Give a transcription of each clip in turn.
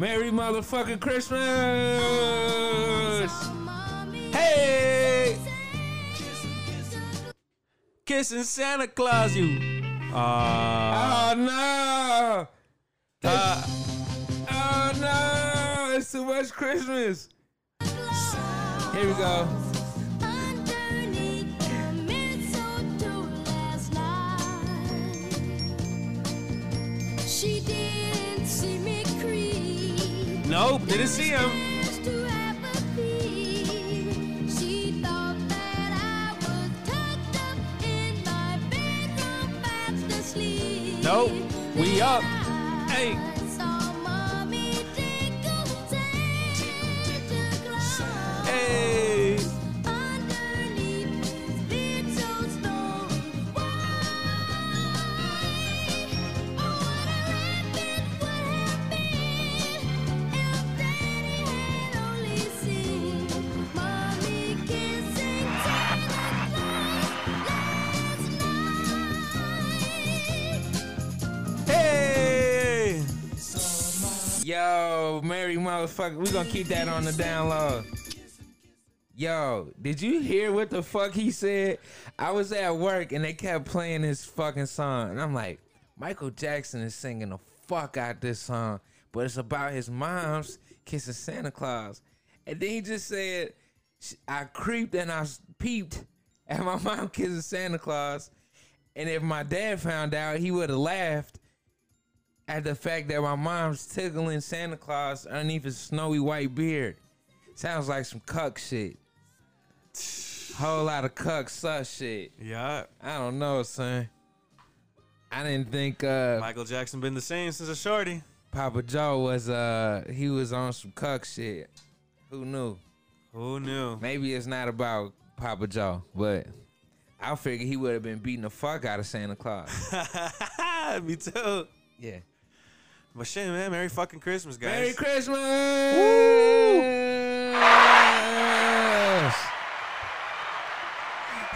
Merry motherfucking Christmas! Hey! Kissing Santa Claus, you. Uh, Oh no! uh, Oh no! It's too much Christmas. Here we go. She didn't my bedroom fast asleep. Nope, we up. Hey. Hey. Merry motherfucker. We gonna keep that on the download. Yo, did you hear what the fuck he said? I was at work and they kept playing this fucking song. And I'm like, Michael Jackson is singing the fuck out this song, but it's about his mom's kissing Santa Claus. And then he just said, I creeped and I peeped at my mom kissing Santa Claus. And if my dad found out, he would have laughed at the fact that my mom's tickling Santa Claus underneath his snowy white beard. Sounds like some cuck shit. Whole lot of cuck sus shit. Yeah, I don't know, son. I didn't think uh, Michael Jackson been the same since a shorty. Papa Joe was uh he was on some cuck shit. Who knew? Who knew? Maybe it's not about Papa Joe, but I figured he would have been beating the fuck out of Santa Claus. Me too. Yeah. But shit, man, Merry fucking Christmas, guys. Merry Christmas!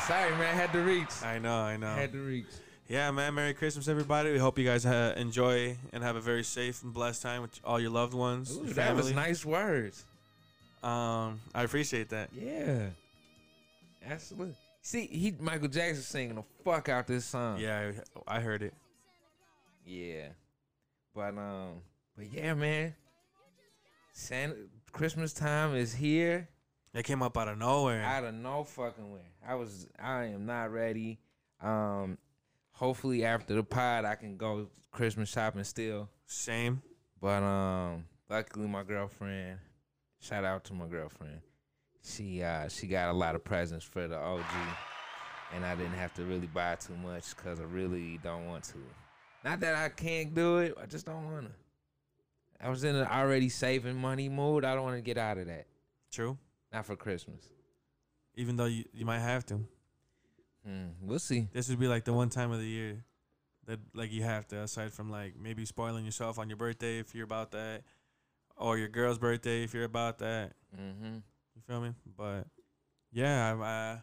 Sorry, man. Had to reach. I know, I know. Had to reach. Yeah, man. Merry Christmas, everybody. We hope you guys uh, enjoy and have a very safe and blessed time with all your loved ones, Ooh, your that was nice words. Um, I appreciate that. Yeah. Absolutely. See, he Michael Jackson singing the fuck out this song. Yeah, I, I heard it. Yeah. But um, but yeah, man. Santa Christmas time is here. It came up out of nowhere. Out of no fucking way. I was I am not ready. Um hopefully after the pod I can go Christmas shopping still. Same. But um luckily my girlfriend, shout out to my girlfriend. She uh she got a lot of presents for the OG and I didn't have to really buy too much cuz I really don't want to. Not that I can't do it, I just don't want to. I was in an already saving money mood. I don't want to get out of that. True. Not for Christmas. Even though you, you might have to. Hmm, we'll see. This would be like the one time of the year that like you have to, aside from like maybe spoiling yourself on your birthday if you're about that, or your girl's birthday if you're about that. Mm-hmm. You feel me? But yeah, I,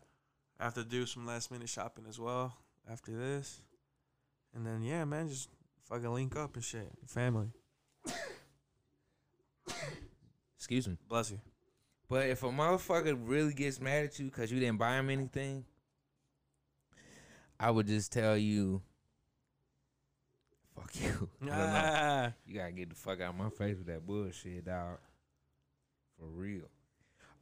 I have to do some last minute shopping as well after this, and then yeah, man, just fucking link up and shit. Family, Excuse me. bless you. But if a motherfucker really gets mad at you because you didn't buy him anything, I would just tell you, fuck you. I don't know. Ah, You gotta get the fuck out of my face with that bullshit, dog. For real.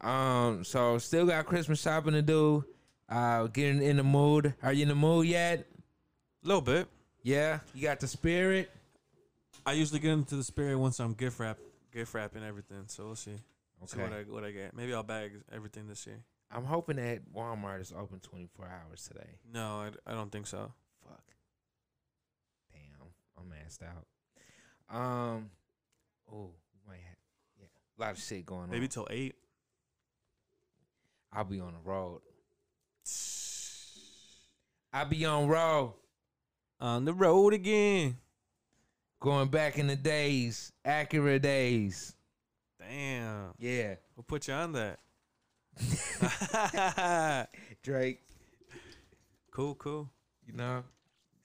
Um, so still got Christmas shopping to do. Uh, getting in the mood. Are you in the mood yet? A little bit. Yeah. You got the spirit. I usually get into the spirit once I'm gift wrap, gift wrapping everything. So we'll see. See what I what I get. Maybe I'll bag everything this year. I'm hoping that Walmart is open 24 hours today. No, I, I don't think so. Fuck. Damn, I'm assed out. Um. Oh, we might have yeah, a lot of shit going Maybe on. Maybe till eight. I'll be on the road. I'll be on road. On the road again. Going back in the days, Acura days. Damn. Yeah. We'll put you on that. Drake, cool, cool. you know.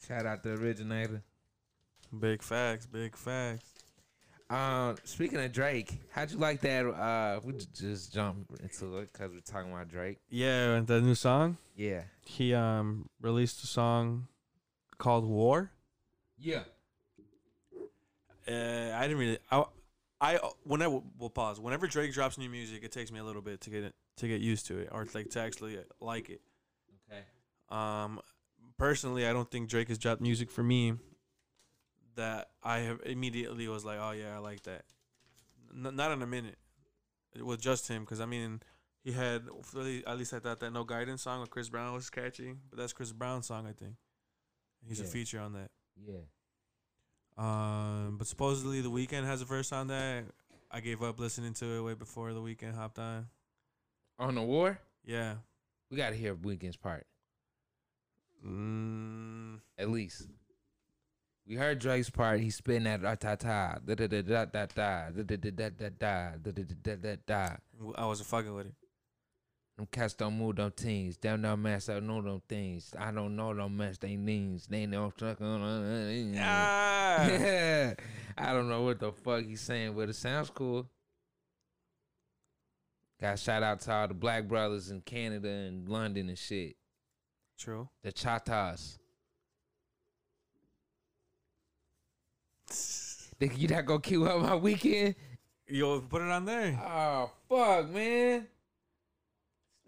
Shout out the originator. Big facts, big facts. Um, speaking of Drake, how'd you like that? Uh, we just jump into it because we're talking about Drake. Yeah, the new song. Yeah. He um released a song called War. Yeah. Uh, I didn't really. I, I whenever we'll pause. Whenever Drake drops new music, it takes me a little bit to get it to get used to it, or like to actually like it. Okay. Um, personally, I don't think Drake has dropped music for me that I have immediately was like, oh yeah, I like that. N- not in a minute. It was just him because I mean, he had really, at least I thought that No Guidance song with Chris Brown was catchy, but that's Chris Brown's song, I think. He's a feature on that. Yeah. Um, but supposedly the Weeknd has a verse on that. I gave up listening to it way before the Weeknd hopped on. On the war, Yeah. we gotta hear the Weeknd's part Mm, at least. We heard Drake's part. He's spitting that da da da da da da da da da da da da da da da da da da da. I wasn't fucking with it. Them cats don't move them things. Them don't mess. I know them things. I don't know them mess. They means. They don't truck on. Ah. I don't know what the fuck he's saying, but it sounds cool. Got shout out to all the black brothers in Canada and London and shit. True. The Chatas. Think you not gonna queue up my weekend? Yo, put it on there. Oh fuck, man.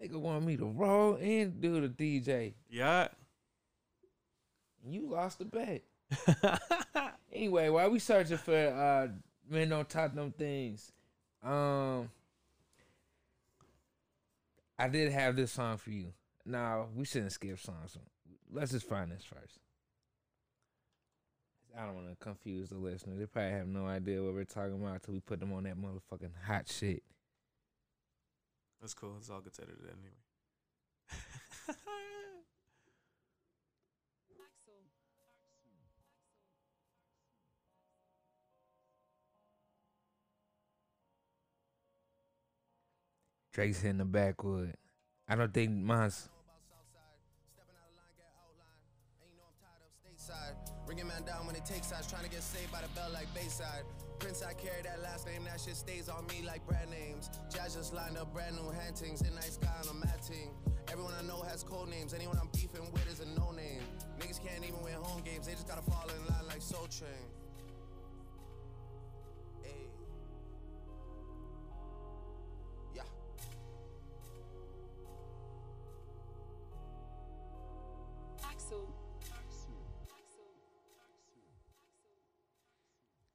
Nigga want me to roll and do the DJ. Yeah. You lost the bet. Anyway, while we searching for uh men don't talk them things, um, I did have this song for you. Now we shouldn't skip songs. Let's just find this first. I don't want to confuse the listener. They probably have no idea what we're talking about until we put them on that motherfucking hot shit. That's cool. It's all good edited anyway. Drake's hitting the backwood. I don't think mine's. Bring man down when it takes sides, trying to get saved by the bell like Bayside. Prince, I carry that last name, that shit stays on me like brand names. Jazz just lined up brand new hantings, in night sky on a matting. Everyone I know has code names, anyone I'm beefing with is a no name. Niggas can't even win home games, they just gotta fall in line like Soul Train.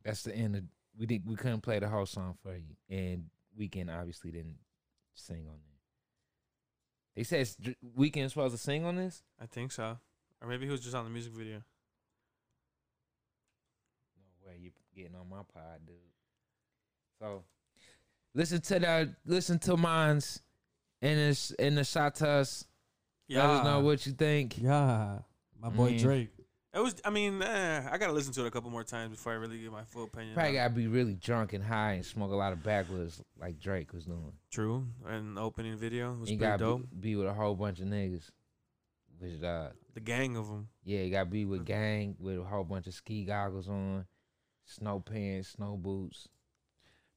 That's the end of. We did. We couldn't play the whole song for you, and Weeknd obviously didn't sing on there. They said Dr- Weeknd supposed to sing on this. I think so. Or maybe he was just on the music video. No way, you getting on my pod, dude. So, listen to that. Listen to mines, and it's in the shot to us. Let us know what you think. Yeah, my boy Mm. Drake. It was. I mean, eh, I gotta listen to it a couple more times before I really get my full opinion. Probably gotta be really drunk and high and smoke a lot of backwoods like Drake was doing. True. And the opening video was you pretty gotta dope. be, be with a whole bunch of niggas. Which uh, The gang of them. yeah, you gotta be with gang with a whole bunch of ski goggles on, snow pants, snow boots.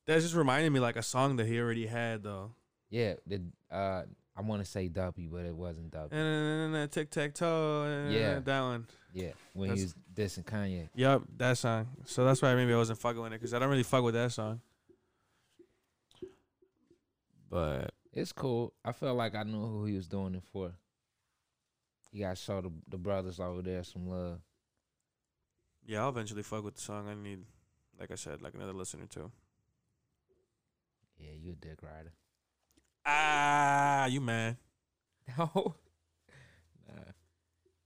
That just reminded me like a song that he already had though. Yeah, the uh, I want to say Duppy, but it wasn't Duppy. And then tic tac toe. Yeah. That one. Yeah, when he That's- was dissing Kanye. Yup, that song. So that's why maybe I wasn't fucking with it because I don't really fuck with that song. But It's cool. I felt like I knew who he was doing it for. He got to show the, the brothers over there some love. yeah, I'll eventually fuck with the song. I need, like I said, like another listener too. Yeah, you a dick rider. Ah, you man. No. nah.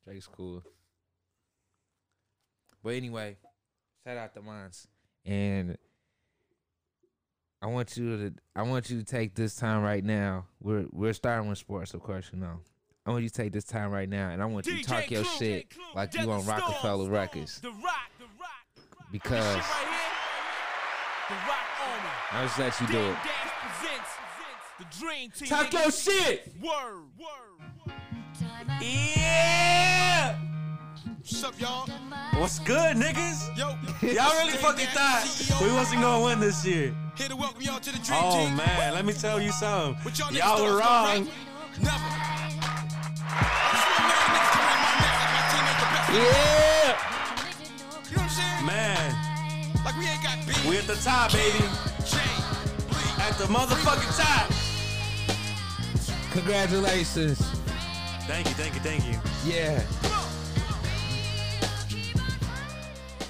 Drake's cool. But anyway, shout out to Mons. And I want you to I want you to take this time right now. We're we're starting with sports, of course, you know. I want you to take this time right now and I want you to talk your shit like you on Roc-A-Fella Records. The rock, the rock, the rock. Because This shit right here, the rock. I'll just let you do it. The dream team. Talk your shit! Word, word. Yeah. What's up, y'all? What's good, niggas? Yo, Y'all really fucking thought we wasn't gonna win this year. here to welcome y'all to the Dream Oh Team. man, let me tell you something. Y'all Y'all were wrong. Never. I just want mad niggas to run my neck like my team ain't the best. Yeah, You know what I'm saying? man, Like we ain't got beef. we at the top, baby. At the motherfucking top. Congratulations. Thank you, thank you, thank you. Yeah.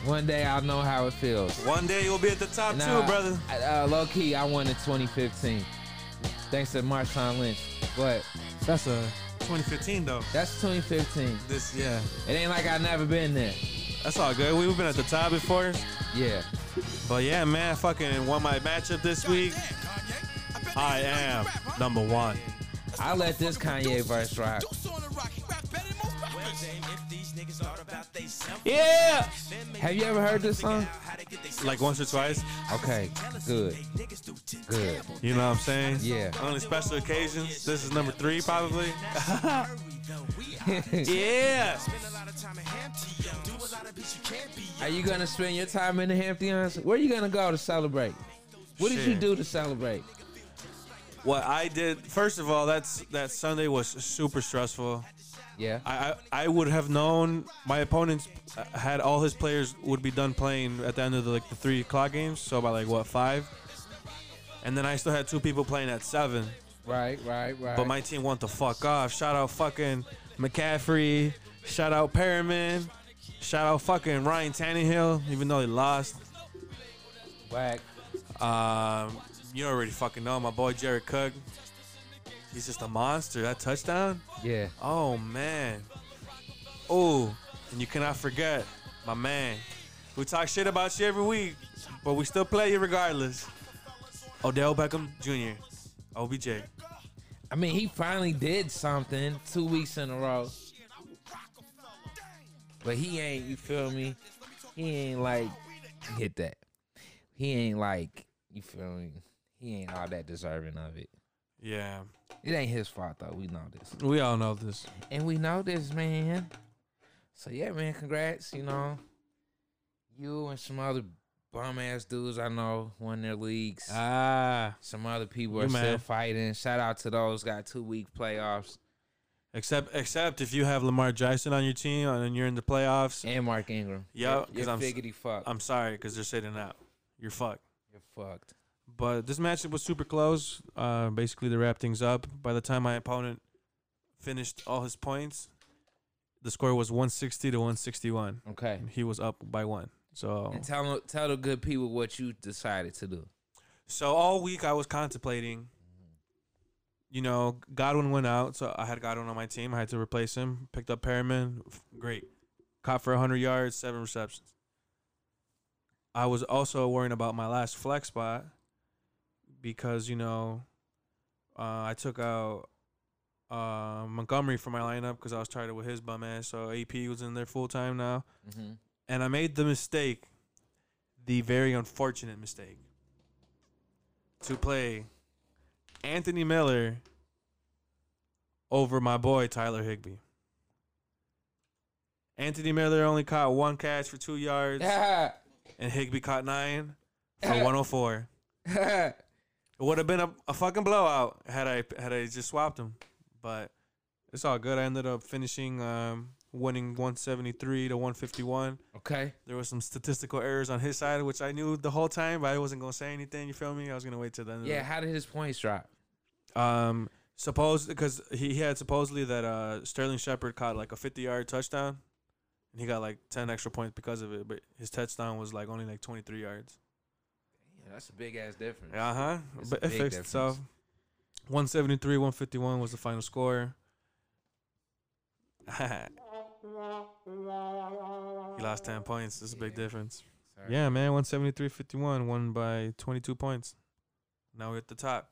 One day I'll know how it feels. One day you'll be at the top And, too, brother. Uh, low key, I won in 2015. Thanks to Marshawn Lynch. But That's a 2015 though. that's 2015. This, yeah, It ain't like I've never been there. that's all good. We've been at the top before, Yeah. but yeah, man, I fucking won my matchup this week. I am number one. I let this Kanye verse rock. Deuce on the rock. He rap better than most rappers. Yeah, Have you ever heard this song? like once or twice. Okay, good. Good. You know what I'm saying? Yeah. Only special occasions. This is number three, probably. yeah. Are you gonna spend your time in the Hamptons? Where are you gonna go to celebrate? What did you do to celebrate? What I did, first of all, that's that Sunday was super stressful. Yeah. I, I I would have known my opponents uh, had all his players would be done playing at the end of the, like the three o'clock games. So by like what five, and then I still had two people playing at seven. Right, right, right. But my team want the fuck off. Shout out fucking McCaffrey. Shout out Perriman. Shout out fucking Ryan Tannehill, even though he lost. whack. Um, you already fucking know my boy Jared Cook. He's just a monster. That touchdown. Yeah. Oh man. Oh, and you cannot forget my man. We talk shit about you every week, but we still play you regardless. Odell Beckham Jr. OBJ. I mean, he finally did something two weeks in a row. But he ain't, you feel me? He ain't like hit that. He ain't like, you feel me? He ain't all that deserving of it. Yeah, It ain't his fault though. We know this. we all know this. And we know this, man. So yeah, man, congrats, you know. You and some other bum ass dudes I know won their leagues. Ah, some other people are still mad. fighting. Shout out to those got two week playoffs. except except if you have Lamar Jackson on your team and you're in the playoffs. And Mark Ingram. Yeah, You're- 'cause you're I'm figgity fuck. I'm sorry because they're sitting out. You're fucked. You're fucked. But this matchup was super close. Uh, basically, to wrap things up, by the time my opponent finished all his points, the score was 160 to 161. Okay. He was up by one. So, And tell tell the good people what you decided to do. so all week I was contemplating. You know, Godwin went out, so I had Godwin on my team. I had to replace him. Picked up Perriman. Great. Caught for 100 yards, seven receptions. I was also worrying about my last flex spot because, you know, uh, I took out uh, Montgomery for my lineup because I was tired with his bum ass. So AP was in there full time now. Mm-hmm. And I made the mistake, the very unfortunate mistake, to play Anthony Miller over my boy Tyler Higbee. Anthony Miller only caught one catch for two yards, and Higby caught nine for 104. It would have been a, a fucking blowout had I had I just swapped them, but it's all good. I ended up finishing um, winning 173 to 151. okay. There was some statistical errors on his side, which I knew the whole time, but I wasn't gonna say anything. You feel me? I was gonna wait till the end. Yeah. How did his points drop? Um, suppose because he, he had supposedly that uh Sterling Shepard caught like a 50 yard touchdown, and he got like 10 extra points because of it. But his touchdown was like only like 23 yards. Yeah, that's a big ass difference. Uh huh. But it fixed itself. 173, 151 was the final score. he lost 10 points. That's a big difference. Sorry. Yeah, man, 173 51, won by 22 points. Now we're at the top.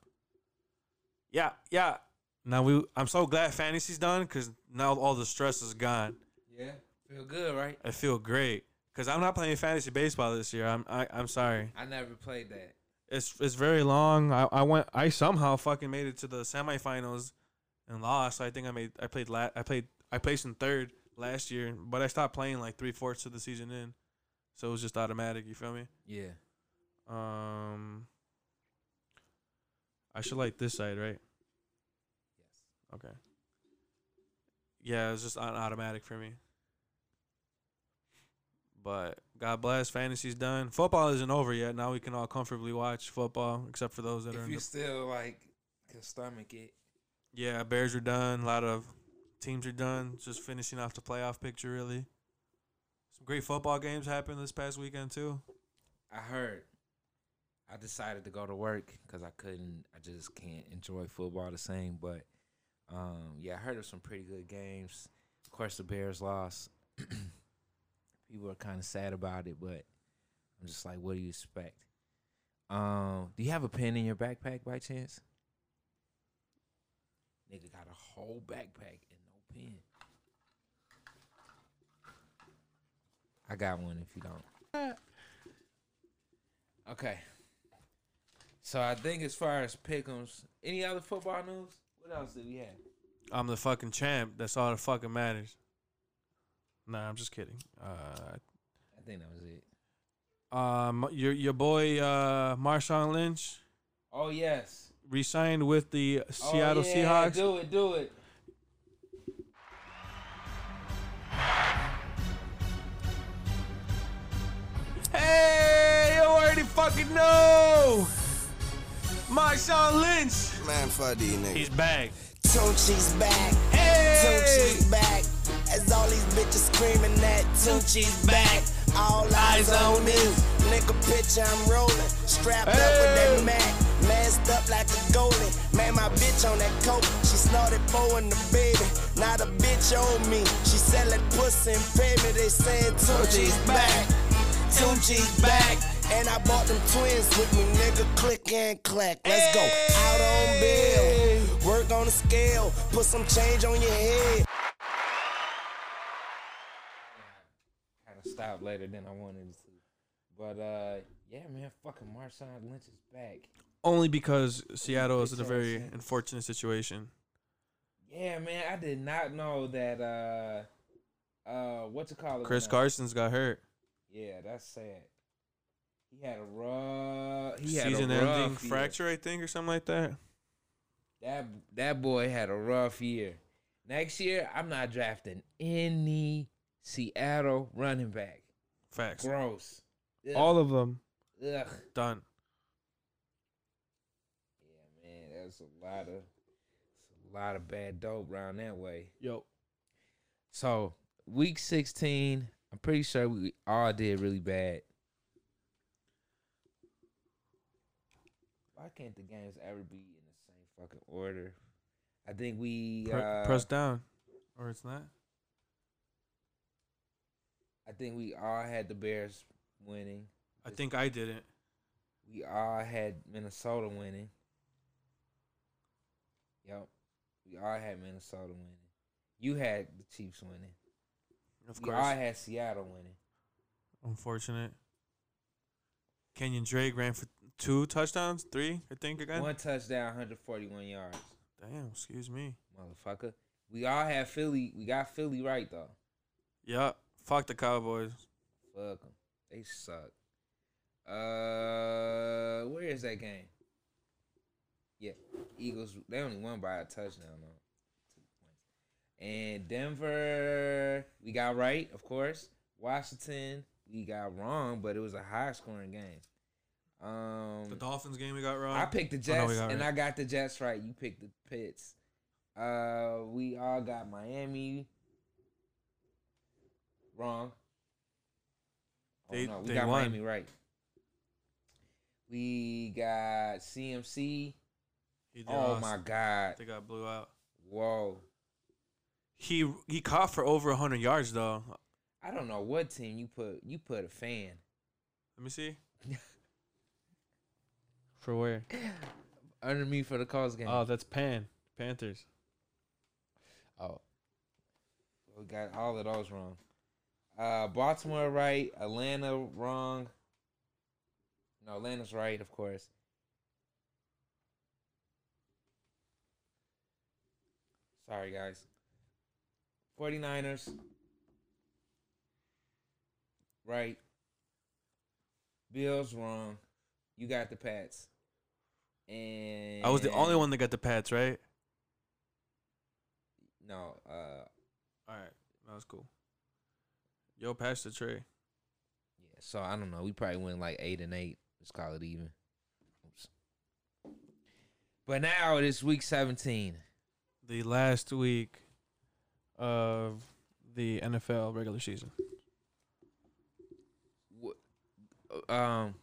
Yeah, yeah. Now we I'm so glad fantasy's done cuz now all the stress is gone. Yeah. Feel good, right? I feel great cuz I'm not playing fantasy baseball this year. I'm I, I'm sorry. I never played that. It's it's very long. I, I went I somehow fucking made it to the semifinals and lost. I think I made I played la- I played I placed in third last year, but I stopped playing like three fourths of the season in, so it was just automatic. You feel me? Yeah. Um, I should like this side, right? Yes. Okay. Yeah, it's just on automatic for me. But God bless, fantasy's done. Football isn't over yet. Now we can all comfortably watch football, except for those that are If you the still like can stomach it. Yeah, Bears are done. A lot of teams are done. Just finishing off the playoff picture, really. Some great football games happened this past weekend too. I heard. I decided to go to work because I couldn't. I just can't enjoy football the same. But um, yeah, I heard of some pretty good games. Of course, the Bears lost. People are kind of sad about it, but I'm just like, what do you expect? Um, do you have a pen in your backpack by chance? Nigga got a whole backpack and no pen. I got one if you don't. Okay. So I think as far as pickums, any other football news? What else did we have? I'm the fucking champ. That's all that fucking matters. Nah, I'm just kidding. Uh, I think that was it. um, your your boy uh, Marshawn Lynch Oh yes. re-signed with the Seattle Oh, Seattle yeah, Seahawks. Do it, do it. Hey, you already fucking know. Marshawn Lynch. Man, fuck these niggas. He's back. Tunchi's back. Hey. Tunchi's back. All these bitches screaming that Tunchi's back. All eyes on me. Nigga picture I'm rolling. Strapped up with that Mac. Masked up like a goalie. Man, my bitch on that coke. She snorted four in the baby. Not a bitch on me. She selling pussy and pay me. They saying Tunchi's back. Tunchi's back. And I bought them twins with me, nigga. Click and clack. Let's go. Out on bill. Work on the scale. Put some change on your head. Stopped later than I wanted to. But uh, yeah, man, fucking Marshawn Lynch is back. Only because Seattle is in a very unfortunate situation. Yeah, man, I did not know that. Uh, uh, what's it called? Chris Carson's got hurt. Yeah, that's sad. He had a rough. He had Season a rough ending year. fracture, I think, or something like that. That that boy had a rough year. Next year, I'm not drafting any Seattle running back. Facts. Gross. Ugh. All of them Ugh. done. Yeah, man, that's a lot of it's a lot of bad dope around that way. Yo. So week 16, I'm pretty sure we all did really bad. Why can't the games ever be in the same fucking order? I think we Pre- uh, press down. Or it's not. I think we all had the Bears winning. I think I didn't. We all had Minnesota winning. Yep. We all had Minnesota winning. You had the Chiefs winning. Of course. we all had Seattle winning. Unfortunate. Kenyan Drake ran for two touchdowns, three, I think again. One touchdown, 141 yards. Damn, excuse me. Motherfucker. We all had Philly. We got Philly right though. Yup. Fuck the Cowboys. Fuck them. They suck. Uh, where is that game? Yeah, Eagles. They only won by a touchdown though. And Denver, we got right, of course. Washington, we got wrong, but it was a high scoring game. Um, The Dolphins game we got wrong. I picked the Oh, no, Jets, and right. I got the Jets right. You picked the Pits. Uh, we all got Miami wrong. Oh, no, we they got won. Miami right. We got CMC. He did Oh lost. my God! They got blew out. Whoa! He he caught for over 100 yards though. I don't know what team you put. You put a fan Let me see. for where? under me for the Colts game. Oh, that's Pan. Panthers. Oh. We got all of those wrong. Uh Baltimore right, Atlanta wrong. No, Atlanta's right, of course. Sorry guys. 49ers right? Bills wrong. You got the Pats. And I was the only one that got the Pats, right? No, uh, All right, that was cool. Yo, pass the tray. yeah. So I don't know. We probably went like eight and eight. Let's call it even. Oops. But now it is week seventeen. The last week of the NFL regular season. Wh- Um,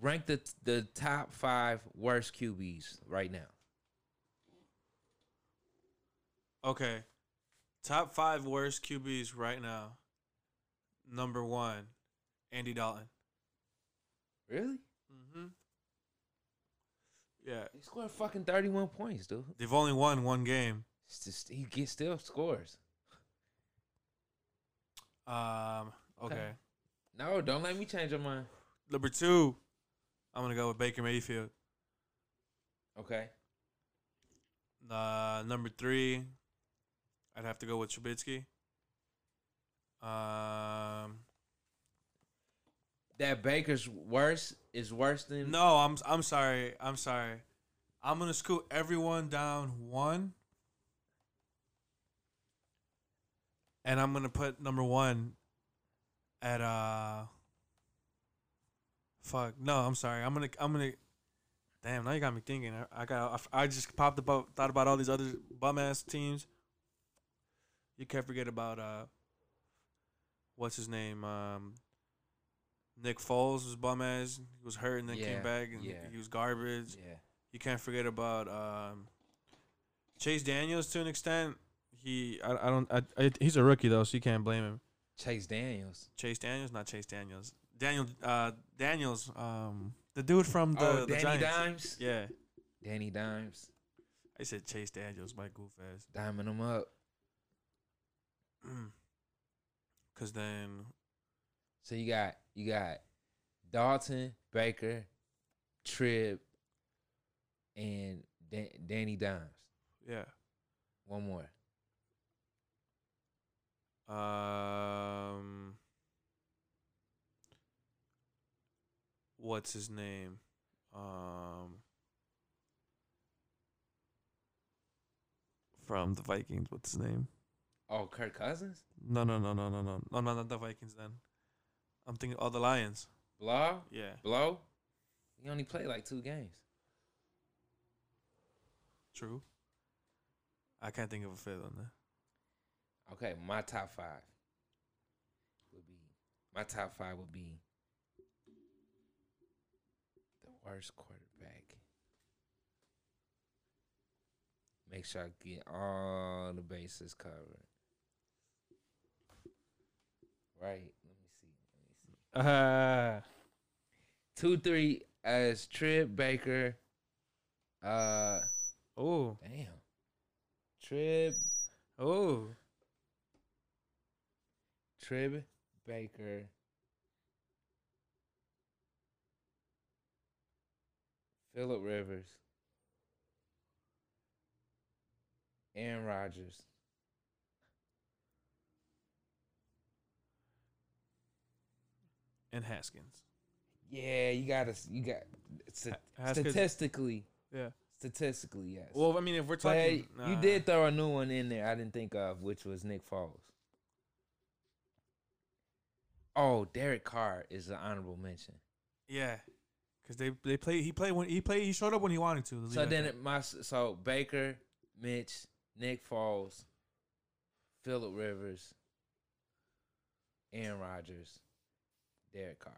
rank the the top five worst QBs right now. Okay, top five worst QBs right now. Number one, Andy Dalton. Really? Mm-hmm. Yeah, He scored fucking thirty one points, dude. they've only won one game. Just he gets still scores. Um. Okay. Okay. No, don't let me change your mind. Number two, I'm gonna go with Baker Mayfield. Okay. Uh, number three, I'd have to go with Trubisky. Um, That Baker's worse is worse than no, I'm I'm sorry, I'm sorry. I'm gonna scoot everyone down one, and I'm gonna put number one at uh. Fuck no, I'm sorry. I'm gonna I'm gonna. Damn, now you got me thinking. I, I got I, I just popped about thought about all these other bum ass teams. You can't forget about uh. What's his name? Um. Nick Foles was bum ass. He was hurt and then Yeah, came back and yeah. he was garbage. Yeah. You can't forget about um, Chase Daniels to an extent. He I, I don't I, I, he's a rookie though, so you can't blame him. Chase Daniels. Chase Daniels, not Chase Daniels. Daniel uh Daniels um the dude from the, oh, the Danny Giants. Dimes. Yeah. Danny Dimes. I said Chase Daniels, my goof ass. Diming him up. Cause then So you got you got Dalton, Baker, Trib, and Dan- Danny Dimes. yeah. One more. Um what's his name? Um from the Vikings, what's his name? Oh, Kirk Cousins? No, no, no, no, no, no. No, no, not the Vikings then. I'm thinking all the Lions. Blough? Yeah. Blough? He only played like two games. True. I can't think of a fifth on that. Okay, my top five would be my top five would be the worst quarterback. Make sure I get all the bases covered. Right. Let me see. Let me see. Uh, Two, three as Trib Baker. Uh, oh, damn. Trib, oh, Trib Baker. Philip Rivers. Aaron Rodgers. And Haskins. Yeah, you gotta you got st- Haskins- statistically Yeah. statistically yes. Well, I mean, if we're But talking, you did throw a new one in there I didn't think of, which was Nick Foles. Oh, Derek Carr is an honorable mention. yeah, because they they play. He played when he played. He showed up when he wanted to. So then it, my so Baker, Mitch, Nick Foles, Philip Rivers, Aaron Rodgers, Derek Carr.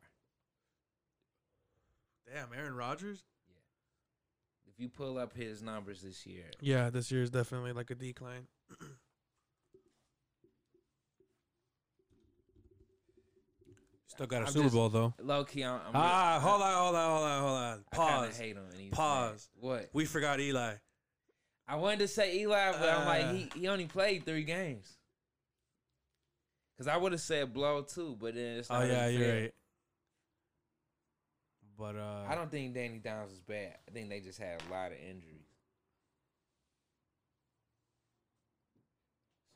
damn Aaron Rodgers. Yeah. If you pull up his numbers this year, Yeah, this year is definitely like a decline. Still got a I'm Super just- Bowl though. low key, I'm, I'm Ah, hold on, hold on, hold on, hold on. I kinda Pause. hate him. And he's Pause. mad. What? We forgot Eli. I wanted to say Eli, but I'm Uh. like he he only played three games. Cause I would have said Blough too, but then it's not. Oh not yeah, really you're fair. right. But uh, I don't think Danny Downs is bad. I think they just had a lot of injuries.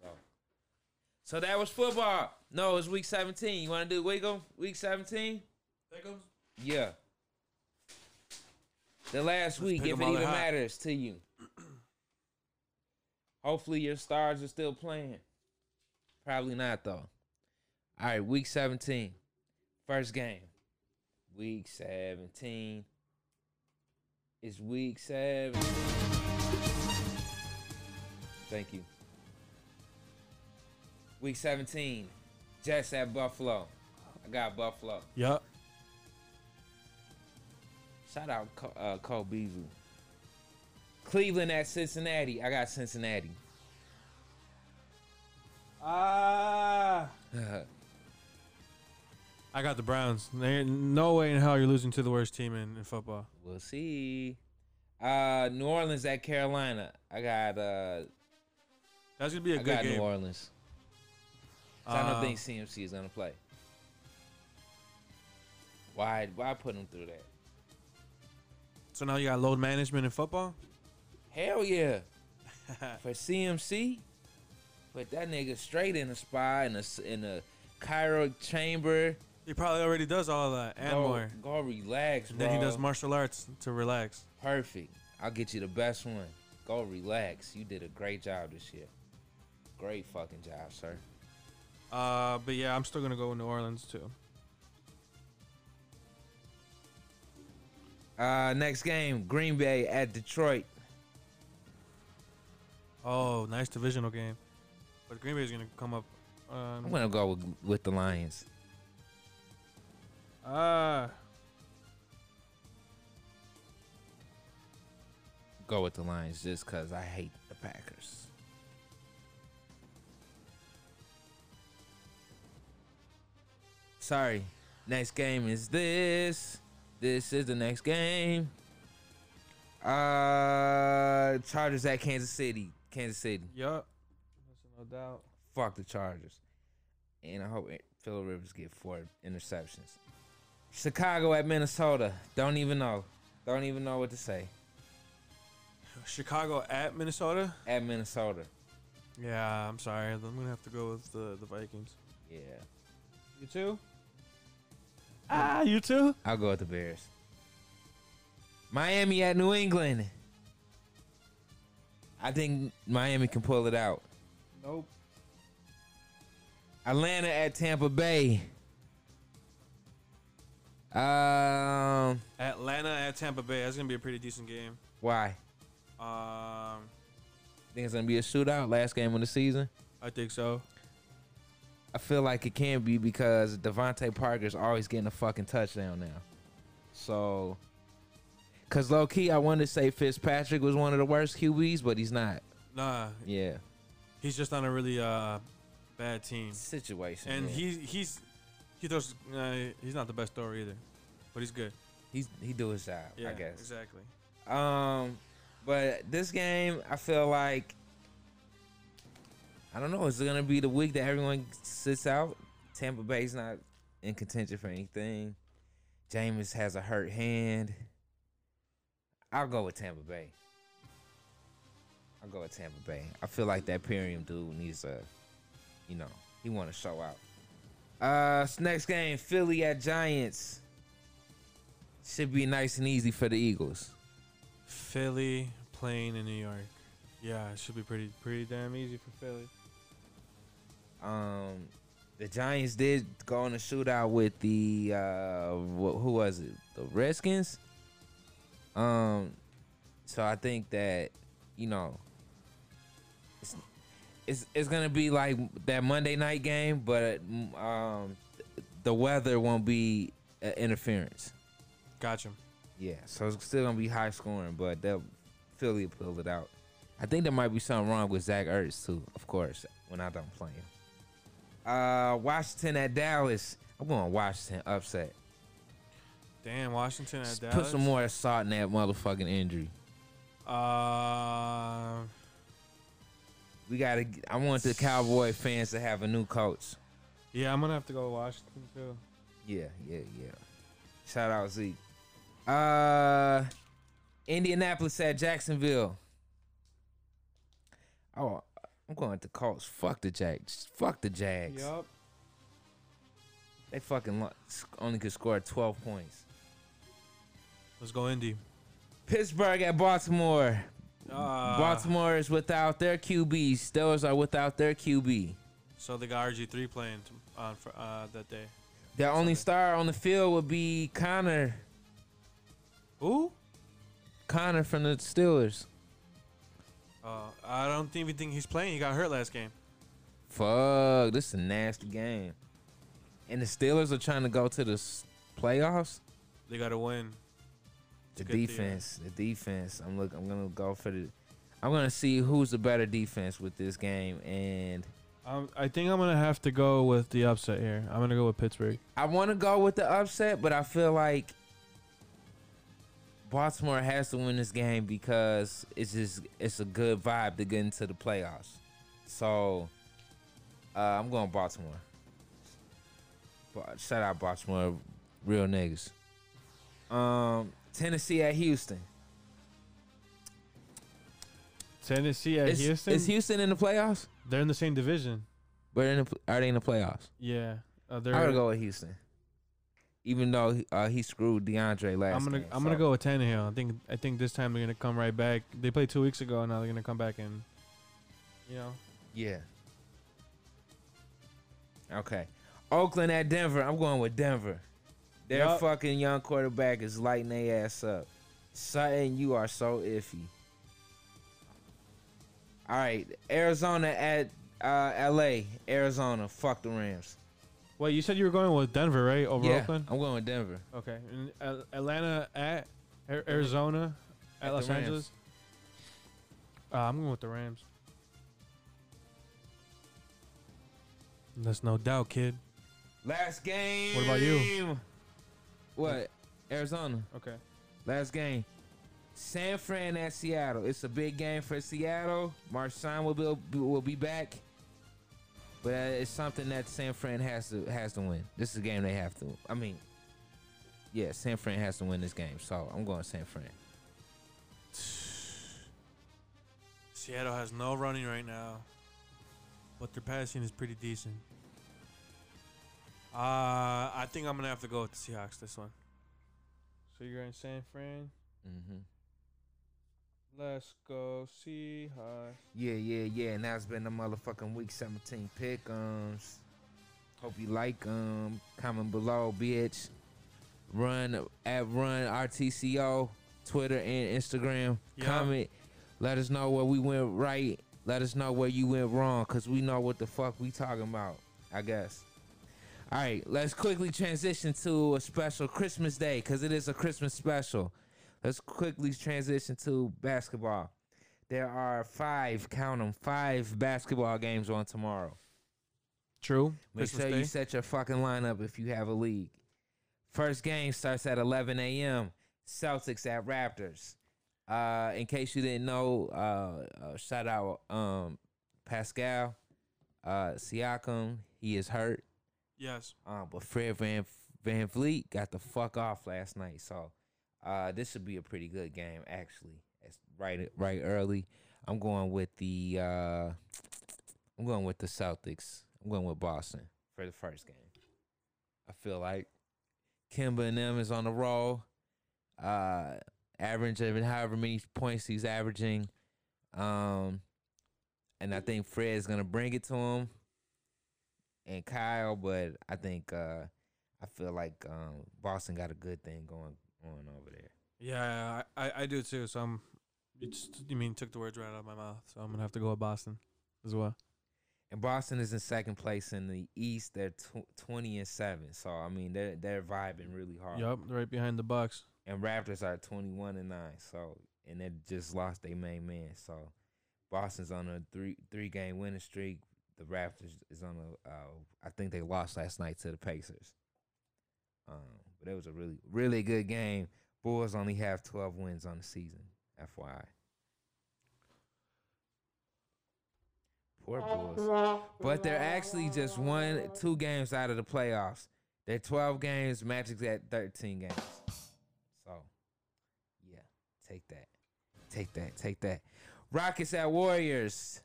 So, So that was football. No, it's week 17. You want to do wiggle? Week 17? Yeah. The last week, if it even hot. matters to you. Hopefully your stars are still playing. Probably not though. All right, week 17. First game. Week 17. It's week 7. Thank you. Week 17. Jets at Buffalo. I got Buffalo. Yup. Shout out uh, Cole Beasley. Cleveland at Cincinnati. I got Cincinnati. Ah. I got the Browns. There, no way in hell you're losing to the worst team in, in football. we'll see. Uh, New Orleans at Carolina. I got uh, That's gonna be a I good got game. New Orleans. 'Cause I Uh, don't think CMC is gonna play. Why? Why put him through that? So now you got load management in football. Hell yeah! For CMC, put that nigga straight in the spa in a in a cryo chamber. He probably already does all that and go, more. Go relax, bro. then he does martial arts to relax. Perfect. I'll get you the best one. Go relax. You did a great job this year. Great fucking job, sir. Uh, but yeah, I'm still gonna go with New Orleans too. Uh, next game, Green Bay at Detroit. Oh, nice divisional game. But Green Bay's gonna come up. I'm Um, gonna go with, with the Lions. uh, Go with the Lions just cause I hate the Packers. Sorry. Next game is this. This is the next game. Uh, Chargers at Kansas City. Kansas City. yup. That's no doubt. Fuck the Chargers. And I hope Phil Rivers get four interceptions. Chicago at Minnesota. Don't even know. Don't even know what to say. Chicago at Minnesota. At Minnesota. Yeah, I'm sorry. I'm gonna have to go with the the Vikings. Yeah. You too? Ah, you too? I'll go with the Bears. Miami at New England. I think Miami can pull it out. Nope. Atlanta at Tampa Bay. Um, Atlanta at Tampa Bay. That's gonna be a pretty decent game. why? Um, Think it's gonna be a shootout. Last game of the season. I think so. I feel like it can be because DeVante Parker's always getting a fucking touchdown now. So, cause low key, I wanted to say Fitzpatrick was one of the worst QBs, but he's not. Nah, Yeah, he's just on a really uh bad team, situation. and yeah. he he's he throws. Uh, he's not the best thrower either, but he's good. he's he do his job, Yeah, I guess. exactly. Um, but this game, I feel like I don't know. Is it gonna be the week that everyone sits out? Tampa Bay's not in contention for anything. Jameis has a hurt hand. I'll go with Tampa Bay. I'll go with Tampa Bay. I feel like that Perriman dude needs a, you know, he want to show out. Uh, next game, Philly at Giants. Should be nice and easy for the Eagles. Philly playing in New York. Yeah, it should be pretty pretty damn easy for Philly. Um, the Giants did go on a shootout with the uh, wh- who was it? The Redskins. Um, so I think that you know, it's it's, it's gonna be like that Monday night game, but um, the weather won't be uh, interference. Gotcha. Yeah, so it's still gonna be high scoring, but they'll Philly will pull it out. I think there might be something wrong with Zach Ertz too. Of course, when I don't play him. Uh, Washington at Dallas. I'm going Washington upset. Damn, Washington at Just Dallas. Put some more salt in that motherfucking injury. Uh, We gotta. I want the Cowboy fans to have a new coach. yeah, I'm gonna have to go with Washington too. Yeah, yeah, yeah. Shout out Zeke. Uh, Indianapolis at Jacksonville. Oh, I'm going with the Colts. Fuck the Jags. Fuck the Jags. Yup. They fucking only could score 12 points. Let's go Indy. Pittsburgh at Baltimore. Uh, Baltimore is without their QB. Steelers are without their QB. So they got RG three playing t- on fr- uh, that day. Their only star on the field would be Connor. Who? Connor from the Steelers. Uh, I don't even think he's playing. He got hurt last game. Fuck, this is a nasty game. And the Steelers are trying to go to the s- playoffs. They got to win. The It's a good thing. defense, the defense. I'm look. I'm gonna go for the. I'm gonna see who's the better defense with this game, and Um, I think I'm gonna have to go with the upset here. I'm gonna go with Pittsburgh. I want to go with the upset, but I feel like Baltimore has to win this game because it's just it's a good vibe to get into the playoffs. So uh, I'm going Baltimore. Ba- Shout out Baltimore, real niggas. Um, Tennessee at Houston. Tennessee at is, Houston. is Houston in the playoffs? They're in the same division. But in the, are they in the playoffs? Yeah. Uh, they're, I'm gonna go with Houston. Even though he, uh, he screwed DeAndre last I'm gonna game, I'm gonna go with Tannehill. I think I think this time they're gonna come right back. They played two weeks ago, and now they're gonna come back and, you know, Yeah. Okay. Oakland at Denver. I'm going with Denver. Their Yup. fucking young quarterback is lighting their ass up. Sutton, you are so iffy. All right, Arizona at uh, L.A. Arizona. Fuck the Rams. Wait, you said you were going with Denver, right? Over yeah, Oakland. I'm going with Denver. Okay. And Al- Atlanta at Ar- Arizona at, At Los. Angeles. Uh, I'm going with the Rams. That's no doubt, kid. Last game. What about you? What? Arizona. Okay. Last game. San Fran at Seattle. It's a big game for Seattle. Marshawn will be will be back, but uh, it's something that San Fran has to has to win. This is a game they have to. I mean, yeah, San Fran has to win this game. So I'm going San Fran. Seattle has no running right now, but their passing is pretty decent. Uh, I think I'm gonna have to go with the Seahawks this one. So you're in San Fran. Mm-hmm. Let's go Seahawks. Yeah, yeah, yeah. And that's been the motherfucking week 17 pickums. Hope you like them. Comment below, bitch. Run at run RTCO, Twitter and Instagram. Yeah. Comment. Let us know where we went right. Let us know where you went wrong, cause we know what the fuck we talking about. I guess. All right, let's quickly transition to a special Christmas day, cause it is a Christmas special. Let's quickly transition to basketball. There are five, count them, five basketball games on tomorrow. True. Make Christmas sure Day. you set your fucking lineup if you have a league. First game starts at 11 a.m. Celtics at Raptors. Uh, in case you didn't know, uh, uh, shout out um, Pascal uh, Siakam. He is hurt. Yes. Uh, but Fred Van VanVleet got the fuck off last night, so uh, this should be a pretty good game actually. It's right right early. I'm going with the uh, I'm going with the Celtics. I'm going with Boston for the first game. I feel like Kemba and them is on the roll. Uh, averaging however many points he's averaging. Um, and I think Fred's gonna bring it to him and Kyle, but I think uh I feel like um Boston got a good thing going on over there. Yeah, I, I, do too. So I'm. It's, you mean took the words right out of my mouth. So I'm gonna have to go with Boston as well. And Boston is in second place in the East. They're tw- twenty and seven. So I mean they're they're vibing really hard. Yup, right behind the Bucks. And Raptors are twenty one and nine. So and they just lost their main man. So Boston's on a three three game winning streak. The Raptors is on a uh, I think they lost last night to the Pacers. Um, but it was a really really good game. Bulls only have twelve wins on the season. FYI. Poor Bulls. But they're actually just one, two games out of the playoffs. They're 12 games, Magic's at 13 games. So, yeah, take that. Take that. Take that. Rockets at Warriors.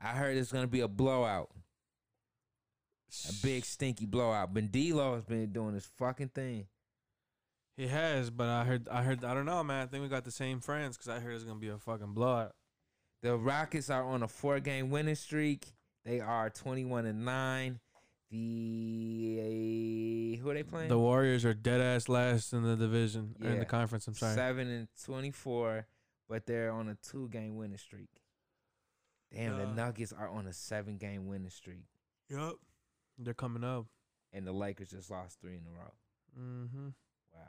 I heard it's gonna be a blowout, a big stinky blowout. Bendilo has been doing his fucking thing. He has, but I heard, I heard, I don't know, man. I think we got the same friends because I heard it's gonna be a fucking blowout. The Rockets are on a four game winning streak. They are 21 and 9. The uh, who are they playing? The Warriors are dead ass last in the division or in the conference. I'm sorry. 7 and 24, but they're on a two game winning streak. Damn, the Nuggets are on a seven game winning streak. Yep, they're coming up. And the Lakers just lost three in a row. Mm-hmm. Wow.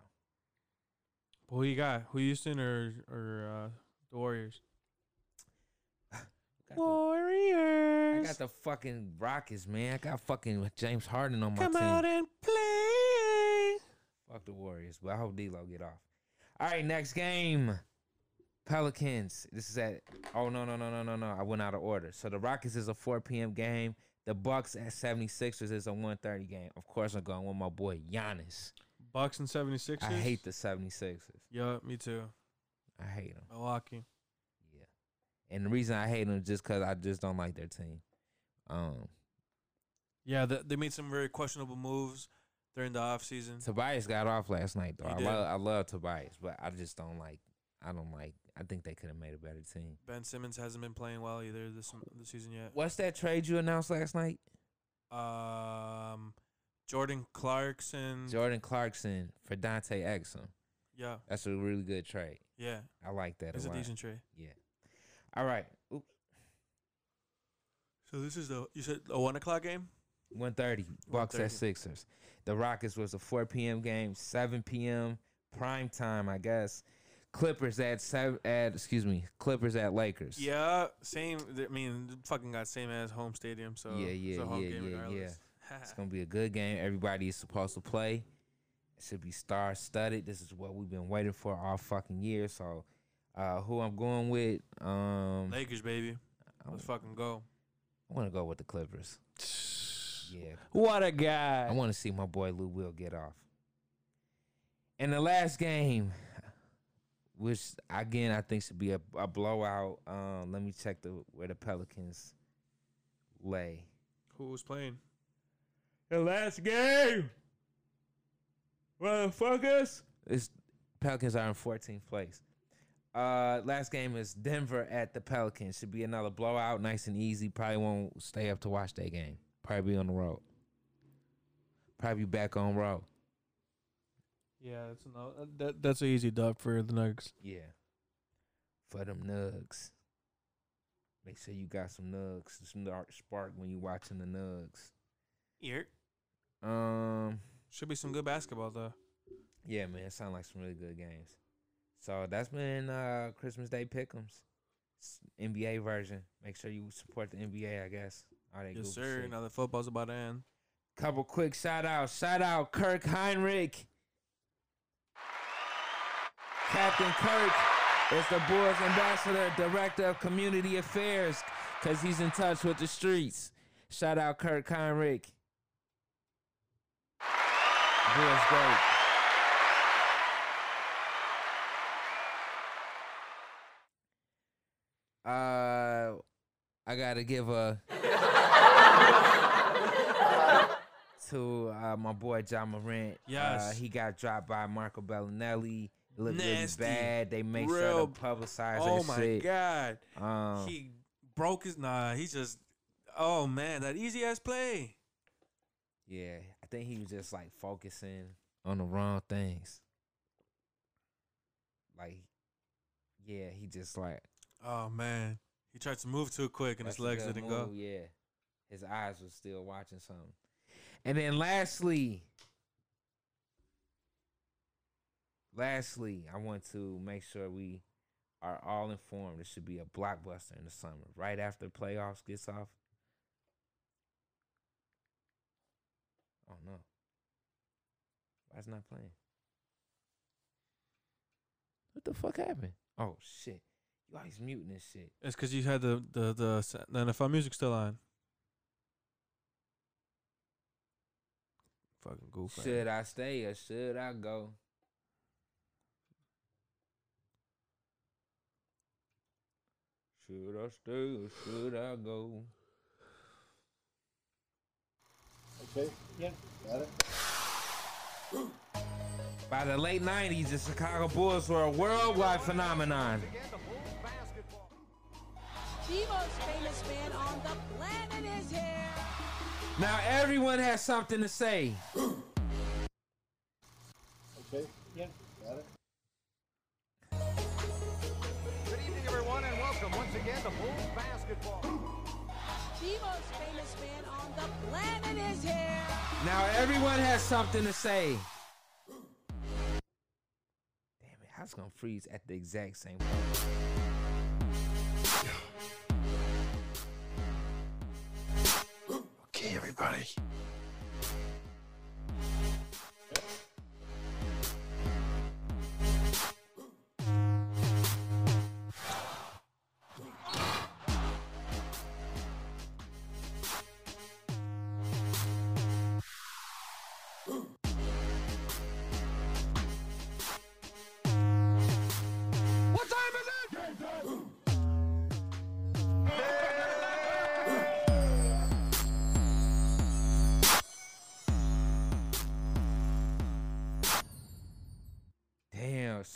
Who you got? Who Houston or or uh, the Warriors? Got the- Warriors. I got the fucking Rockets, man. I got fucking James Harden on my Come team. out and play. Fuck the Warriors, but I hope D'Lo get off. All right, next game. Pelicans. This is at. Oh no no no no no no! I went out of order. So the Rockets is a 4 p.m. game. The Bucks at 76ers is a 1:30 game. Of course, I'm going with my boy Giannis. Bucks and 76ers. I hate the 76ers. Yeah, me too. I hate them. Milwaukee. Yeah, and the reason I hate them is just because I just don't like their team. Um, Yeah, they, they made some very questionable moves during the offseason. Tobias got off last night though. I love I love Tobias, but I just don't like. I don't like. I think they could have made a better team. Ben Simmons hasn't been playing well either this this season yet. What's that trade you announced last night? Um, Jordan Clarkson. Jordan Clarkson for Dante Exum. yeah, That's a really good trade. yeah, I like that it's a a decent trade. Yeah. All right. Oop. So this is the you said a one o'clock game. 130. Bucks at Sixers. The Rockets was a 4 p.m. game, 7 p.m. prime time, I guess. Clippers at seven at excuse me, Clippers at Lakers. Yeah, same. I mean, fucking got same as home stadium. So Yeah, it's yeah, a home yeah, game yeah, regardless. It's gonna be a good game. Everybody is supposed to play. It should be star studded. This is what we've been waiting for all fucking year. So uh who I'm going with, um Lakers, baby. Let's fucking go. I wanna go with the Clippers. Yeah. What a guy. I want to see my boy Lou Will get off. In the last game, which again I think should be a, a blowout. Um, let me check the where the Pelicans lay. Who was playing? The last game, motherfuckers. It's Pelicans are in 14th place. Uh, last game is Denver at the Pelicans. Should be another blowout, nice and easy. Probably won't stay up to watch that game. Probably be on the road. Probably be back on road. Yeah, that's no, that that's an easy dub for the Nuggets. Yeah. For them nugs. Make sure you got some nugs, some dark spark when you watching the nugs. Here Um, should be some good basketball though. yeah, man, it sound like some really good games. So that's been uh Christmas Day pick'ems, S- NBA version. Make sure you support the NBA, I guess. All that Yes, goofy sir. shit. Now the football's about to end. Couple quick shout outs. Shout out Kirk Hinrich. Captain Kirk is the Bulls ambassador, director of community affairs, because he's in touch with the streets. Shout out Kirk Hinrich. Bulls great. Uh, I gotta give a to uh, my boy John Morant. uh, Yes. he got dropped by Marco Belinelli. Nasty. really bad. They sure Real- to publicize Oh my shit. god. Um, he broke his nah, he's just oh man, that easy ass play. yeah, I think he was just like focusing on the wrong things. Like, yeah, he just like Oh man. He tried to move too quick and his legs didn't go. Yeah, his eyes was still watching something. And then lastly, lastly, I want to make sure we are all informed. It should be a blockbuster in the summer, right after the playoffs gets off. Oh no, why it's not playing? What the fuck happened? Oh shit, you always muting this shit. It's cause you had the the the, the NFL music still on. Fucking goof. Should I stay or should I go? Should I stay or should I go? Okay, yeah, got it. By the late 90s, the Chicago Bulls were a worldwide phenomenon. The most famous man on the planet is here. Now everyone has something to say. Okay, once again to Bulls basketball. The most famous man on the planet is here. Now everyone has something to say. Damn it, how's it gonna freeze at the exact same point? Okay, everybody.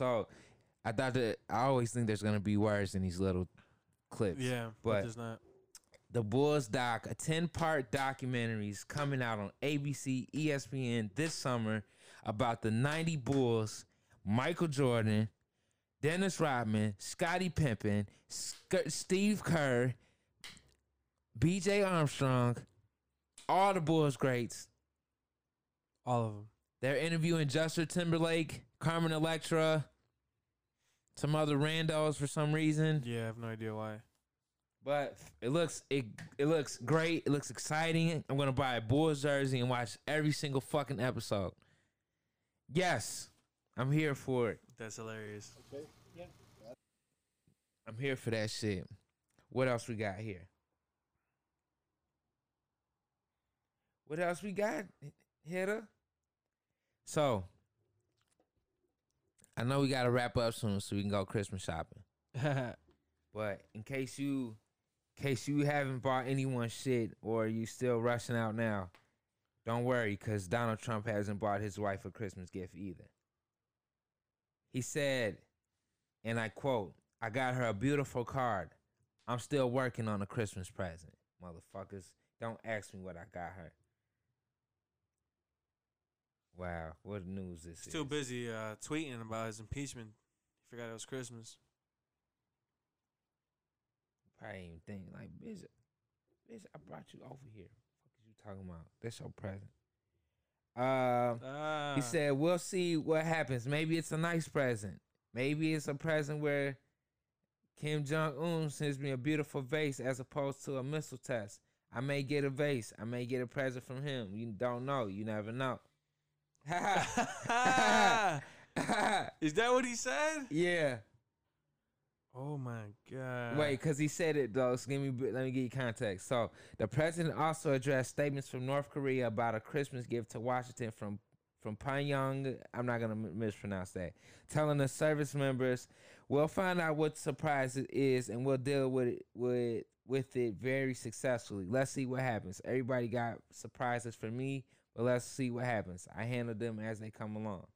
So I thought that I always think there's gonna be words in these little clips. Yeah, but there's not. the Bulls doc, a 10 part documentary is coming out on ABC, ESPN this summer about the 90 Bulls, Michael Jordan, Dennis Rodman, Scottie Pippen, Sc- Steve Kerr, BJ Armstrong, all the Bulls greats. All of them. They're interviewing Justin Timberlake, Carmen Electra, some other randos for some reason. Yeah, I have no idea why. But it looks it it looks great. It looks exciting. I'm gonna buy a Bulls jersey and watch every single fucking episode. Yes, I'm here for it. That's hilarious. Okay, yeah. I'm here for that shit. What else we got here? What else we got, hitter? So, I know we got to wrap up soon so we can go Christmas shopping. But in case you, in case you haven't bought anyone shit or you still rushing out now, don't worry because Donald Trump hasn't bought his wife a Christmas gift either. He said, and I quote, "I got her a beautiful card. I'm still working on a Christmas present, motherfuckers. Don't ask me what I got her." Wow, what news this Still is? busy uh, tweeting about his impeachment. He forgot it was Christmas. Probably ain't even think like, bitch, bitch, I brought you over here. What is you talking about? That's your present. Um, Ah, he said, "We'll see what happens. Maybe it's a nice present. Maybe it's a present where Kim Jong Un sends me a beautiful vase as opposed to a missile test. I may get a vase. I may get a present from him. You don't know. You never know." Is that what he said? yeah. Oh my god. Wait, because he said it though. So give me, let me give you context. So the president also addressed statements from North Korea about a Christmas gift to Washington from from Pyongyang. I'm not gonna mispronounce that. Telling the service members, "We'll find out what surprise it is, and we'll deal with it with with it very successfully. Let's see what happens. Everybody got surprises for me, but let's see what happens. I handle them as they come along."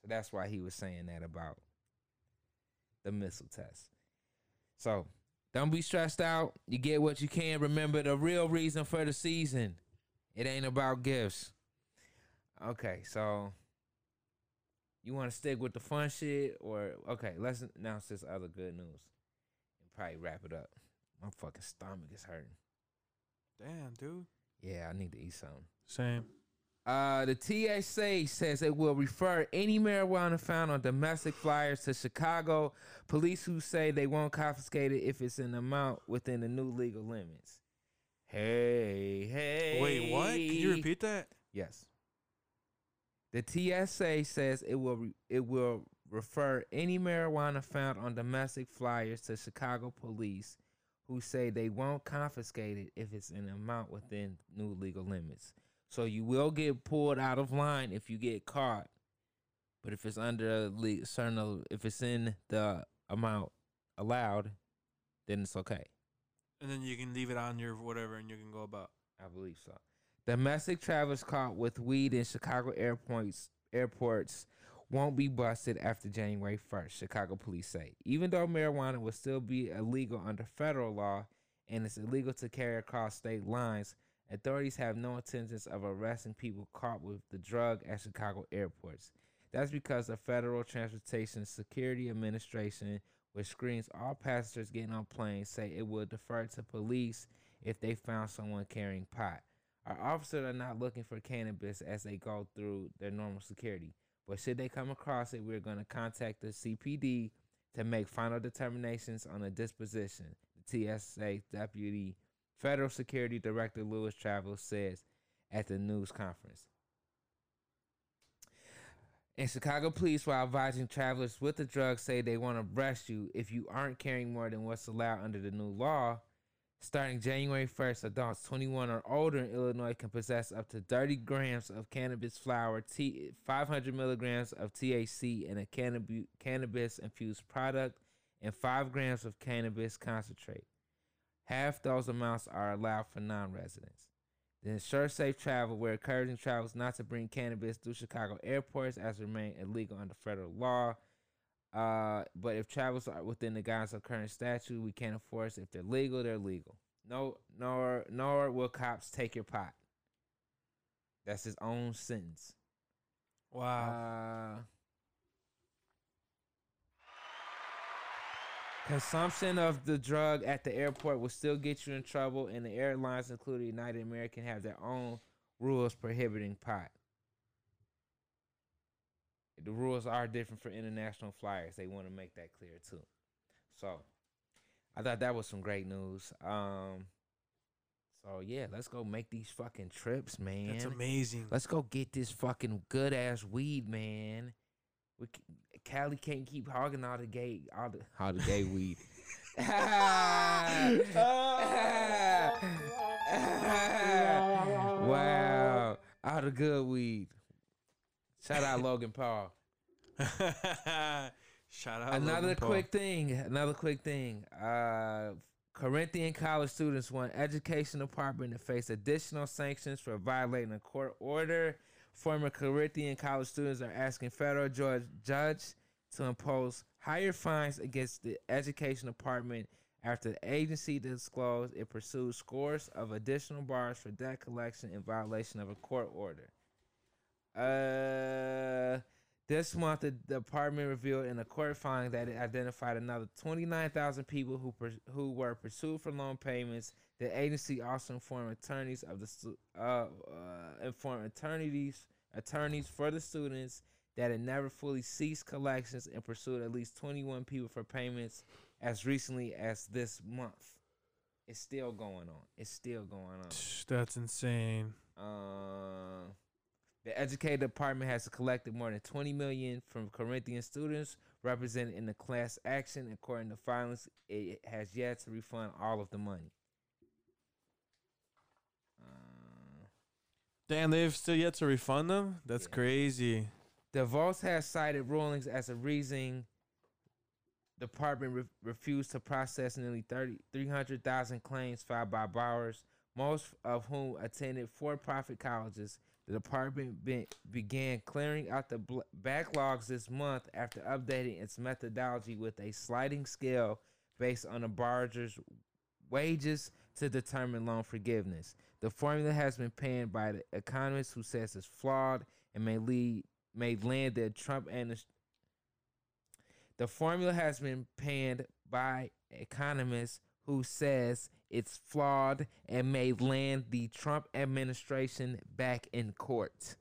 So that's why he was saying that about the missile test. So don't be stressed out. You get what you can. Remember the real reason for the season. It ain't about gifts. Okay, so you want to stick with the fun shit, or okay? Let's announce this other good news probably wrap it up. My fucking stomach is hurting. Damn, dude. Yeah, I need to eat something. Same. Uh, the TSA says it will refer any marijuana found on domestic flyers to Chicago police who say they won't confiscate it if it's an amount within the new legal limits. Hey, hey. Wait, what? Can you repeat that? Yes. The TSA says it will re- it will refer any marijuana found on domestic flyers to Chicago police who say they won't confiscate it if it's an amount within new legal limits. So you will get pulled out of line if you get caught. But if it's under a le- certain if it's in the amount allowed, then it's okay. And then you can leave it on your whatever, and you can go about. I believe so. Domestic travelers caught with weed in Chicago airports airports won't be busted after January 1st, Chicago police say. Even though marijuana will still be illegal under federal law and it's illegal to carry across state lines, authorities have no intentions of arresting people caught with the drug at Chicago airports. That's because the Federal Transportation Security Administration, which screens all passengers getting on planes, say it will defer to police if they found someone carrying pot. Our officers are not looking for cannabis as they go through their normal security. But should they come across it, we're going to contact the CPD to make final determinations on the disposition. The TSA Deputy Federal Security Director Lewis Travel says at the news conference. And Chicago police, while advising travelers with the drug, say they want to arrest you if you aren't carrying more than what's allowed under the new law. Starting January 1st, adults 21 or older in Illinois can possess up to 30 grams of cannabis flower, T- 500 milligrams of THC in a cannab- cannabis infused product, and 5 grams of cannabis concentrate. Half those amounts are allowed for non residents. The ensure safe travel, we're encouraging travelers not to bring cannabis through Chicago airports as remain illegal under federal law. Uh, but if travels are within the guidelines of current statute, we can't enforce. If they're legal, they're legal. No, nor nor will cops take your pot. That's his own sentence. Wow. Uh, consumption of the drug at the airport will still get you in trouble, and the airlines, including United American, have their own rules prohibiting pot. The rules are different for international flyers. They want to make that clear too. So, I thought that was some great news. Um, so yeah, let's go make these fucking trips, man. That's amazing. Let's go get this fucking good ass weed, man. We Cali can't keep hogging all the gay, all the all the gay weed. wow, all the good weed. Shout out Logan Paul. Shout out. Another Logan Paul. quick thing. Another quick thing. Uh, Corinthian college students want education department to face additional sanctions for violating a court order. Former Corinthian college students are asking federal judge judge to impose higher fines against the education department after the agency disclosed it pursued scores of additional bars for debt collection in violation of a court order. Uh, this month, the department revealed in a court filing that it identified another 29,000 people who who were pursued for loan payments. The agency also informed attorneys of the uh, uh, informed attorneys attorneys for the students that it never fully ceased collections and pursued at least 21 people for payments as recently as this month. It's still going on. It's still going on. That's insane. Uh, the educated department has collected more than 20 million from Corinthian students represented in the class action. According to filings, it has yet to refund all of the money. Uh, Damn, they've still yet to refund them. That's crazy. DeVos has cited rulings as a reason the department re- refused to process nearly 30 300,000 claims filed by borrowers, most of whom attended for-profit colleges. The department be- began clearing out the backlogs this month after updating its methodology with a sliding scale based on the borrower's wages to determine loan forgiveness. The formula has been panned by the economist who says it's flawed and may lead may land the Trump and the formula has been panned by economists who says it's flawed and may land the Trump administration back in court.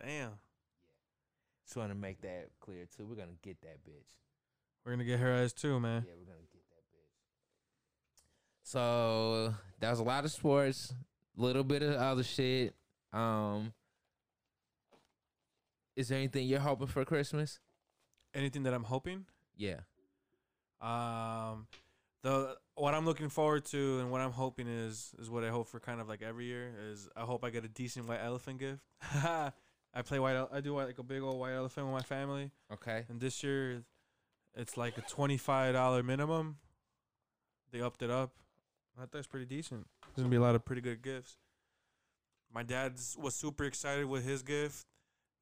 Damn. Just want to make that clear too. We're gonna get that bitch. We're gonna get her ass too, man. Yeah, we're gonna get that bitch. So that was a lot of sports, a little bit of other shit. Um, is there anything you're hoping for Christmas? Anything that I'm hoping? Yeah. Um, the what I'm looking forward to and what I'm hoping is is what I hope for kind of like every year is I hope I get a decent white elephant gift. I play white. I do like a big old white elephant with my family, Okay. and this year, it's like a twenty five dollar minimum. They upped it up. I thought it's pretty decent. There's gonna be a lot of pretty good gifts. My dad was super excited with his gift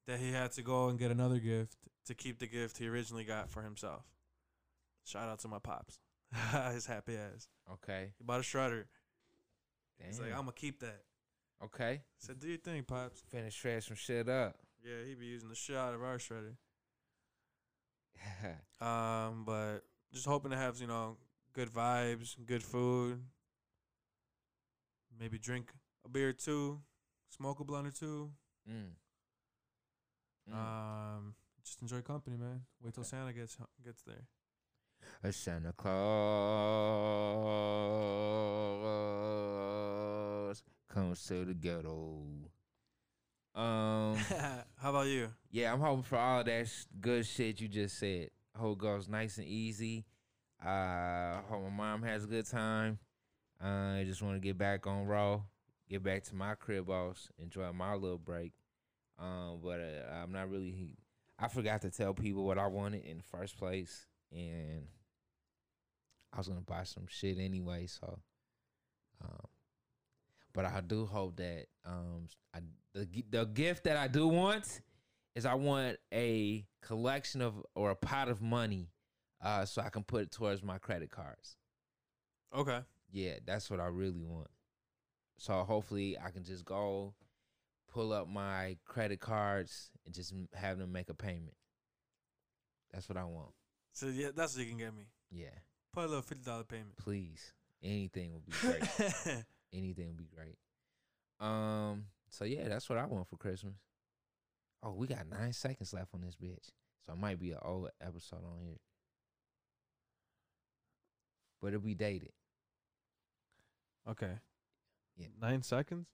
that he had to go and get another gift to keep the gift he originally got for himself. Shout out to my pops. his happy ass. Okay. He bought a shredder. He's like, I'm gonna keep that. Okay. I said, do your thing, pops. Finna shred some shit up. Yeah, he be using the shit out of our shredder. Um, but just hoping to have you know good vibes, good food. Maybe drink a beer or two, smoke a blunt or two. mm. Mm. Um, just enjoy company, man. Wait till Okay. Santa gets gets there. A Santa Claus comes to the ghetto. Um, How about you? yeah, I'm hoping for all that sh- good shit you just said. Hope it goes nice and easy. Uh, hope my mom has a good time. Uh, I just want to get back on raw, get back to my crib house, enjoy my little break. Um, but uh, I'm not really. I forgot to tell people what I wanted in the first place, and I was gonna buy some shit anyway. So, um, but I do hope that um, I, the the gift that I do want is I want a collection of or a pot of money, uh, so I can put it towards my credit cards. Okay. Yeah, that's what I really want. So hopefully I can just go pull up my credit cards and just have them make a payment. That's what I want. So yeah, that's what you can get me. Yeah, Put a little fifty dollar payment. please. Anything would be great. Anything would be great. Um. So yeah, that's what I want for Christmas. Oh, we got nine seconds left on this bitch, so it might be an old episode on here, but it'll be dated. okay. Yeah. Nine seconds.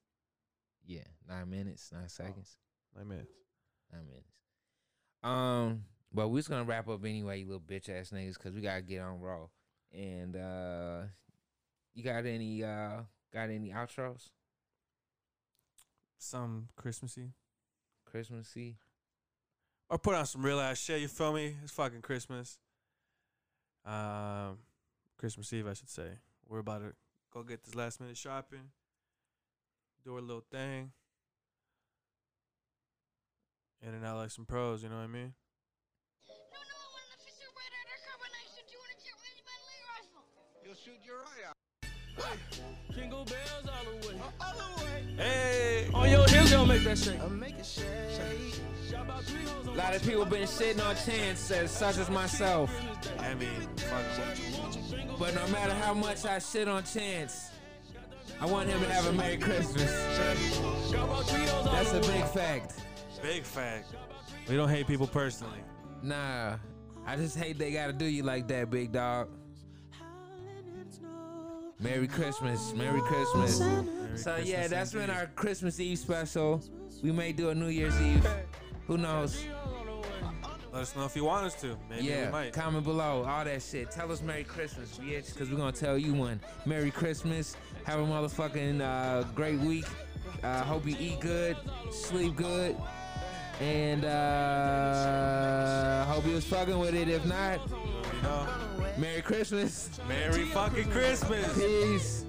Yeah, nine minutes, nine seconds. Nine minutes. Nine minutes. Um, but we're just gonna wrap up anyway, you little bitch ass niggas, cause we gotta get on raw. And uh, you got any uh, got any outros? Some Christmassy. Christmassy. or put on some real ass shit. You feel me? It's fucking Christmas. Um, Christmas Eve, I should say. We're about to go get this last minute shopping, do our little thing, in and out like some pros. You know what I mean? Shoot your eye out. Jingle bells all the way. Uh, all the way. Hey, On your hips, gonna make that shake. I'll make it shake. Shot about three hoes A lot of people been shitting on Chance, as such as myself. I mean. But no matter how much I shit on Chance, I want him to have a Merry Christmas. That's a big fact. big fact. We don't hate people personally. Nah, I just hate they gotta do you like that, big dog. Merry Christmas, Merry Christmas. Merry So yeah, Christmas that's been our Christmas Eve special. We may do a New Year's Eve. Who knows? Let us know if you want us to. Maybe we yeah, might. comment below, all that shit. Tell us Merry Christmas, bitch, because we're gonna tell you one. Merry Christmas. Have a motherfucking uh, great week. Uh, hope you eat good, sleep good, and uh, hope you was fucking with it. If not, You know? Merry Christmas. Merry fucking Christmas. Peace.